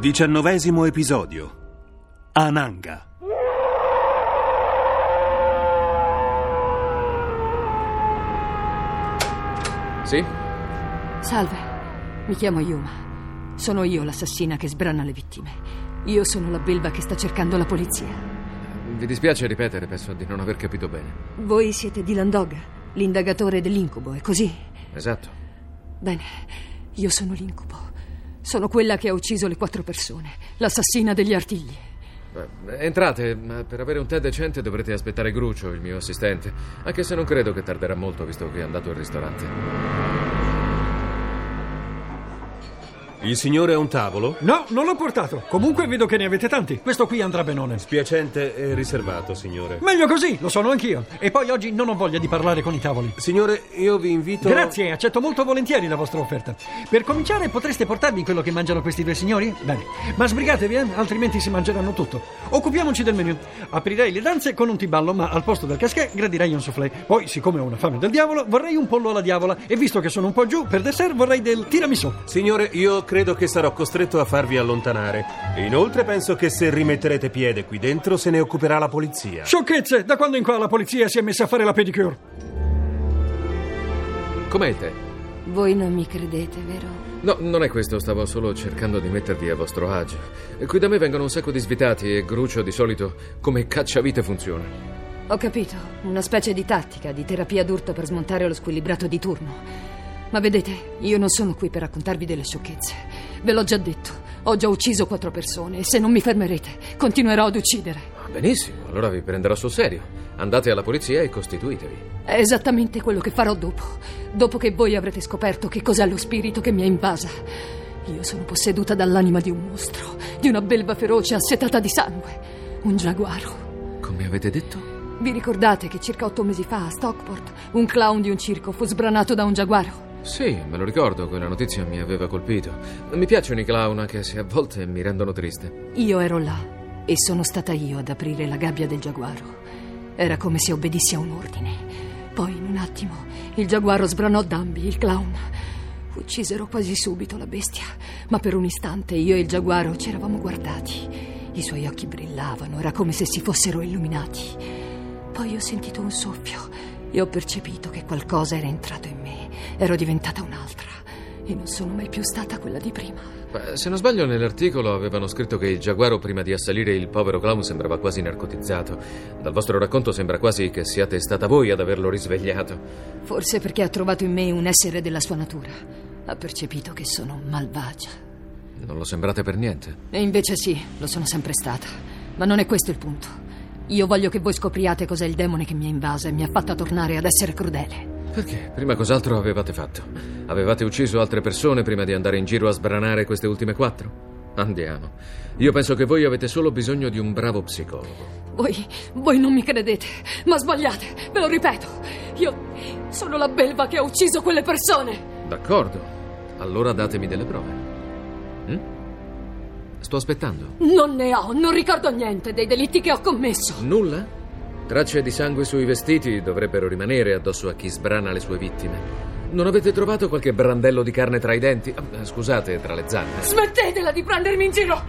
Diciannovesimo episodio Ananga Sì? Salve, mi chiamo Yuma. Sono io l'assassina che sbrana le vittime. Io sono la belva che sta cercando la polizia. Vi dispiace ripetere, penso di non aver capito bene. Voi siete Dylan Dog, l'indagatore dell'incubo, è così? Esatto. Bene, io sono l'incubo. Sono quella che ha ucciso le quattro persone, l'assassina degli artigli. Beh, entrate, ma per avere un tè decente dovrete aspettare Grucio, il mio assistente. Anche se non credo che tarderà molto, visto che è andato al ristorante. Il signore ha un tavolo? No, non l'ho portato. Comunque vedo che ne avete tanti. Questo qui andrà benone. Spiacente e riservato, signore. Meglio così, lo sono anch'io. E poi oggi non ho voglia di parlare con i tavoli. Signore, io vi invito. Grazie, accetto molto volentieri la vostra offerta. Per cominciare, potreste portarmi quello che mangiano questi due signori? Bene. Ma sbrigatevi, eh? altrimenti si mangeranno tutto. Occupiamoci del menù. Aprirei le danze con un tiballo, ma al posto del casquet gradirei un soufflé. Poi, siccome ho una fame del diavolo, vorrei un pollo alla diavola. E visto che sono un po' giù, per dessert vorrei del tiramisù. Signore, io credo che sarò costretto a farvi allontanare. E inoltre penso che se rimetterete piede qui dentro se ne occuperà la polizia. Sciocchezze! Da quando in qua la polizia si è messa a fare la pedicure? Com'è il tè? Voi non mi credete, vero? No, non è questo, stavo solo cercando di mettervi a vostro agio. Qui da me vengono un sacco di svitati e Grucio di solito come cacciavite funziona. Ho capito, una specie di tattica, di terapia d'urto per smontare lo squilibrato di turno. Ma vedete, io non sono qui per raccontarvi delle sciocchezze. Ve l'ho già detto, ho già ucciso quattro persone e se non mi fermerete, continuerò ad uccidere. Ah, Benissimo, allora vi prenderò sul serio. Andate alla polizia e costituitevi. È esattamente quello che farò dopo. Dopo che voi avrete scoperto che cos'è lo spirito che mi ha invasa. Io sono posseduta dall'anima di un mostro, di una belva feroce assetata di sangue. Un giaguaro. Come avete detto? Vi ricordate che circa otto mesi fa a Stockport un clown di un circo fu sbranato da un giaguaro? Sì, me lo ricordo, quella notizia mi aveva colpito. Mi piacciono i clown, anche se a volte mi rendono triste. Io ero là e sono stata io ad aprire la gabbia del giaguaro. Era come se obbedissi a un ordine. Poi, in un attimo, il giaguaro sbranò Dambi, il clown. Uccisero quasi subito la bestia, ma per un istante io e il giaguaro ci eravamo guardati. I suoi occhi brillavano, era come se si fossero illuminati. Poi ho sentito un soffio e ho percepito che qualcosa era entrato in me. Ero diventata un'altra e non sono mai più stata quella di prima. Beh, se non sbaglio, nell'articolo avevano scritto che il giaguaro, prima di assalire il povero clown, sembrava quasi narcotizzato. Dal vostro racconto sembra quasi che siate stata voi ad averlo risvegliato. Forse perché ha trovato in me un essere della sua natura. Ha percepito che sono malvagia. Non lo sembrate per niente. E invece sì, lo sono sempre stata. Ma non è questo il punto. Io voglio che voi scopriate cos'è il demone che mi ha invasa e mi ha fatta tornare ad essere crudele. Perché? Prima cos'altro avevate fatto? Avevate ucciso altre persone prima di andare in giro a sbranare queste ultime quattro? Andiamo. Io penso che voi avete solo bisogno di un bravo psicologo. Voi, voi non mi credete, ma sbagliate, ve lo ripeto. Io sono la belva che ha ucciso quelle persone. D'accordo. Allora datemi delle prove. Sto aspettando. Non ne ho, non ricordo niente dei delitti che ho commesso. Nulla? Tracce di sangue sui vestiti dovrebbero rimanere addosso a chi sbrana le sue vittime. Non avete trovato qualche brandello di carne tra i denti? Ah, Scusate, tra le zanne. Smettetela di prendermi in giro.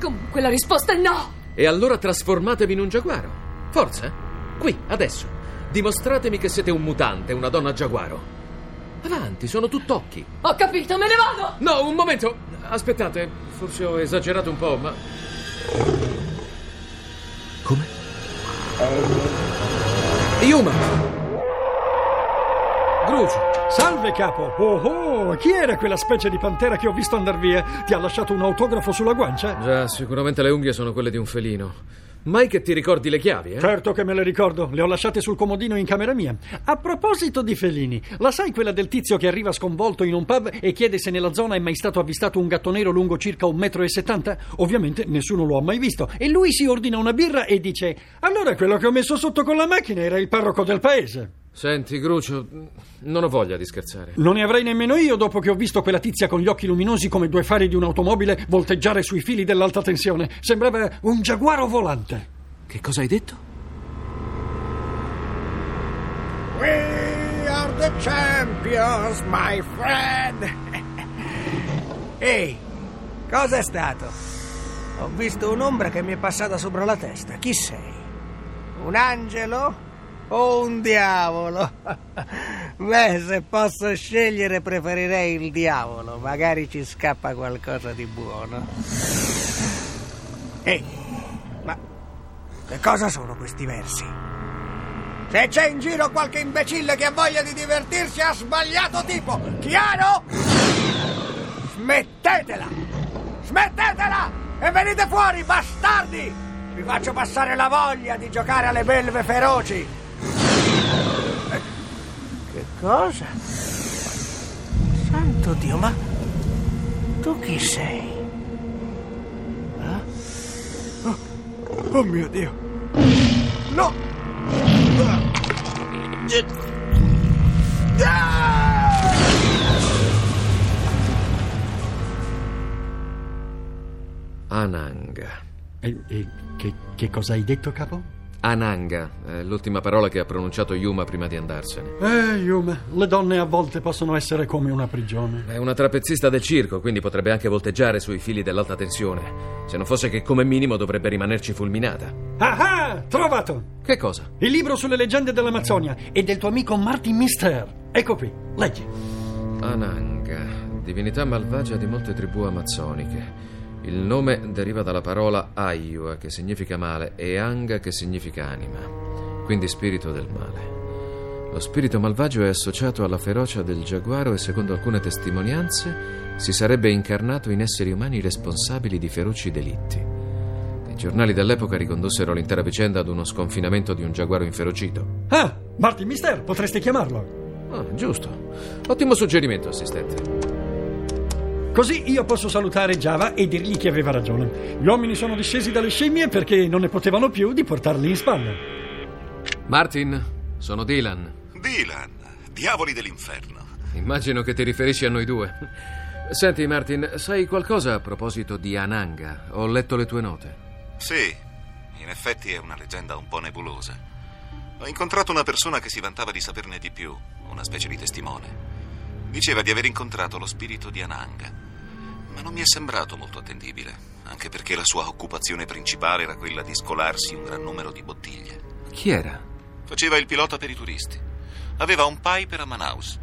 Comunque la risposta è no. E allora trasformatevi in un giaguaro. Forza, qui, adesso. Dimostratemi che siete un mutante, una donna giaguaro. Avanti, sono tutt'occhi. Ho capito, me ne vado. No, un momento. Aspettate, forse ho esagerato un po', ma... Come? Yuma! Grucio! Salve, capo. Oh, oh, chi era quella specie di pantera che ho visto andar via? Ti ha lasciato un autografo sulla guancia? Già, sicuramente le unghie sono quelle di un felino. Mai che ti ricordi le chiavi, eh? Certo che me le ricordo, le ho lasciate sul comodino in camera mia. A proposito di felini, la sai quella del tizio che arriva sconvolto in un pub e chiede se nella zona è mai stato avvistato un gatto nero lungo circa un metro e settanta? Ovviamente nessuno lo ha mai visto. E lui si ordina una birra e dice: Allora quello che ho messo sotto con la macchina era il parroco del paese. Senti, Grucio, non ho voglia di scherzare. Non ne avrei nemmeno io dopo che ho visto quella tizia con gli occhi luminosi come due fari di un'automobile volteggiare sui fili dell'alta tensione. Sembrava un giaguaro volante. Che cosa hai detto? We are the champions, my friend. Ehi, cosa è stato? Ho visto un'ombra che mi è passata sopra la testa. Chi sei? Un angelo? O un diavolo? Beh, se posso scegliere preferirei il diavolo, magari ci scappa qualcosa di buono. Ehi, ma che cosa sono questi versi? Se c'è in giro qualche imbecille che ha voglia di divertirsi ha sbagliato tipo, chiaro? Smettetela! Smettetela! E venite fuori, bastardi! Vi faccio passare la voglia di giocare alle belve feroci! Cosa? Santo Dio, ma tu chi sei? Eh? Oh, oh mio Dio! No! Ananga. E, e che, che cosa hai detto, capo? Ananga, è l'ultima parola che ha pronunciato Yuma prima di andarsene. Eh, Yuma, le donne a volte possono essere come una prigione. È una trapezzista del circo, quindi potrebbe anche volteggiare sui fili dell'alta tensione. Se non fosse che come minimo dovrebbe rimanerci fulminata. Ah ah, trovato! Che cosa? Il libro sulle leggende dell'Amazzonia e del tuo amico Martin Mister. Ecco qui, leggi. Ananga, divinità malvagia di molte tribù amazzoniche. Il nome deriva dalla parola Aiua, che significa male, e Anga, che significa anima, quindi spirito del male. Lo spirito malvagio è associato alla ferocia del giaguaro e, secondo alcune testimonianze, si sarebbe incarnato in esseri umani responsabili di feroci delitti. I giornali dell'epoca ricondussero l'intera vicenda ad uno sconfinamento di un giaguaro inferocito. Ah, Martin Mister, potreste chiamarlo. Ah, giusto. Ottimo suggerimento, assistente. Così io posso salutare Java e dirgli che aveva ragione. Gli uomini sono discesi dalle scimmie perché non ne potevano più di portarli in spalla. Martin, sono Dylan. Dylan, diavoli dell'inferno. Immagino che ti riferisci a noi due. Senti, Martin, sai qualcosa a proposito di Ananga? Ho letto le tue note. Sì, in effetti è una leggenda un po' nebulosa. Ho incontrato una persona che si vantava di saperne di più, una specie di testimone. Diceva di aver incontrato lo spirito di Ananga, ma non mi è sembrato molto attendibile, anche perché la sua occupazione principale era quella di scolarsi un gran numero di bottiglie. Chi era? Faceva il pilota per i turisti. Aveva un Piper a Manaus.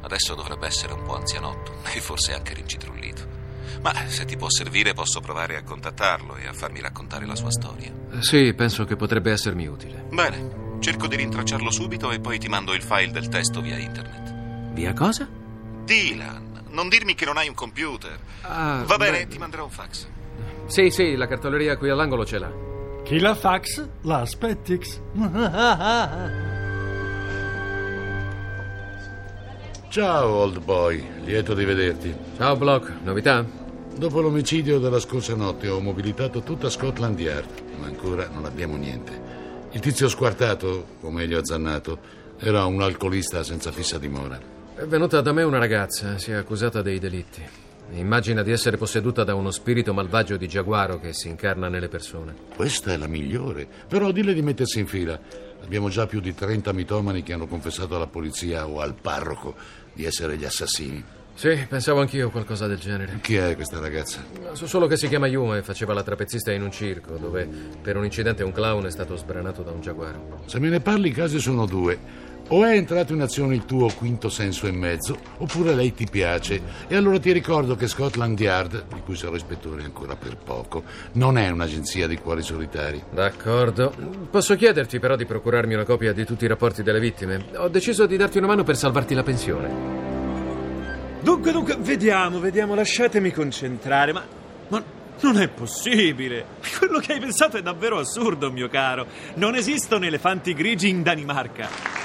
Adesso dovrebbe essere un po' anzianotto e forse anche rincitrullito. Ma se ti può servire posso provare a contattarlo e a farmi raccontare la sua storia. Sì, penso che potrebbe essermi utile. Bene, cerco di rintracciarlo subito e poi ti mando il file del testo via internet. Via cosa? Dylan, non dirmi che non hai un computer. Ah, Va bene, beh. ti manderò un fax. Sì, sì, la cartoleria qui all'angolo ce l'ha. Chi la fax, la aspettix. Ciao, old boy, lieto di vederti. Ciao, Block, novità? Dopo l'omicidio della scorsa notte ho mobilitato tutta Scotland Yard, ma ancora non abbiamo niente. Il tizio squartato, o meglio azzannato, era un alcolista senza fissa dimora. È venuta da me una ragazza, si è accusata dei delitti. Immagina di essere posseduta da uno spirito malvagio di giaguaro che si incarna nelle persone. Questa è la migliore, però dille di mettersi in fila. Abbiamo già più di 30 mitomani che hanno confessato alla polizia o al parroco di essere gli assassini. Sì, pensavo anch'io qualcosa del genere. Chi è questa ragazza? So solo che si chiama Yuma e faceva la trapezzista in un circo, dove per un incidente un clown è stato sbranato da un giaguaro. Se me ne parli, i casi sono due. O è entrato in azione il tuo quinto senso e mezzo, oppure lei ti piace. E allora ti ricordo che Scotland Yard, di cui sarò ispettore ancora per poco, non è un'agenzia di cuori solitari. D'accordo. Posso chiederti però di procurarmi una copia di tutti i rapporti delle vittime? Ho deciso di darti una mano per salvarti la pensione. Dunque, dunque, vediamo, vediamo, lasciatemi concentrare, ma. Ma Non è possibile! Quello che hai pensato è davvero assurdo, mio caro. Non esistono elefanti grigi in Danimarca.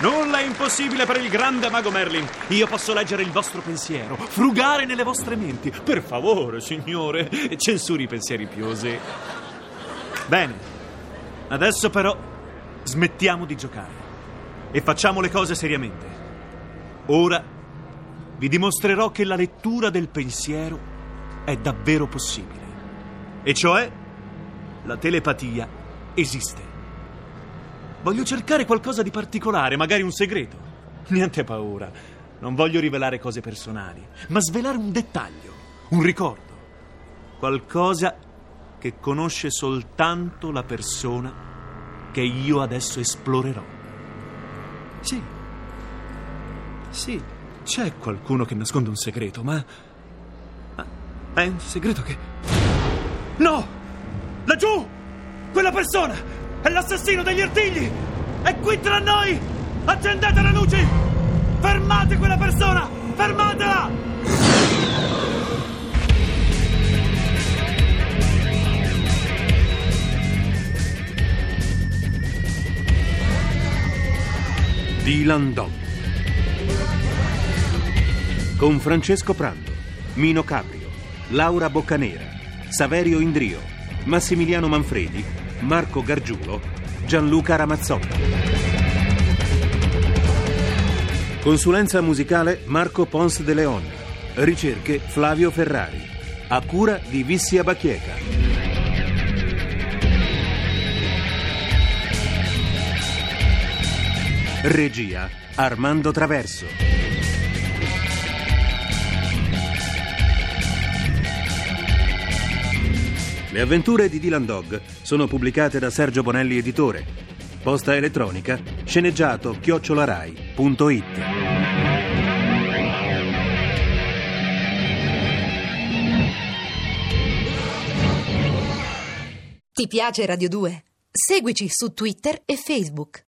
Nulla è impossibile per il grande mago Merlin. Io posso leggere il vostro pensiero, frugare nelle vostre menti. Per favore, signore, censuri i pensieri piosi. Bene, adesso però smettiamo di giocare e facciamo le cose seriamente. Ora vi dimostrerò che la lettura del pensiero è davvero possibile. E cioè, la telepatia esiste. Voglio cercare qualcosa di particolare, magari un segreto. Niente paura, non voglio rivelare cose personali, ma svelare un dettaglio, un ricordo. Qualcosa che conosce soltanto la persona che io adesso esplorerò. Sì. Sì, c'è qualcuno che nasconde un segreto, ma... ma è un segreto che... No! Laggiù! Quella persona! È l'assassino degli artigli! È qui tra noi! Accendete le luci! Fermate quella persona! Fermatela! Dylan Dog. Con Francesco Prando, Mino Caprio, Laura Boccanera, Saverio Indrio, Massimiliano Manfredi, Marco Gargiulo, Gianluca Ramazzotta. Consulenza musicale Marco Pons de Leon. Ricerche Flavio Ferrari. A cura di Vissia Bachieca. Regia Armando Traverso. Le avventure di Dylan Dog sono pubblicate da Sergio Bonelli Editore. Posta elettronica sceneggiato chiocciolarai.it. Ti piace Radio 2? Seguici su Twitter e Facebook.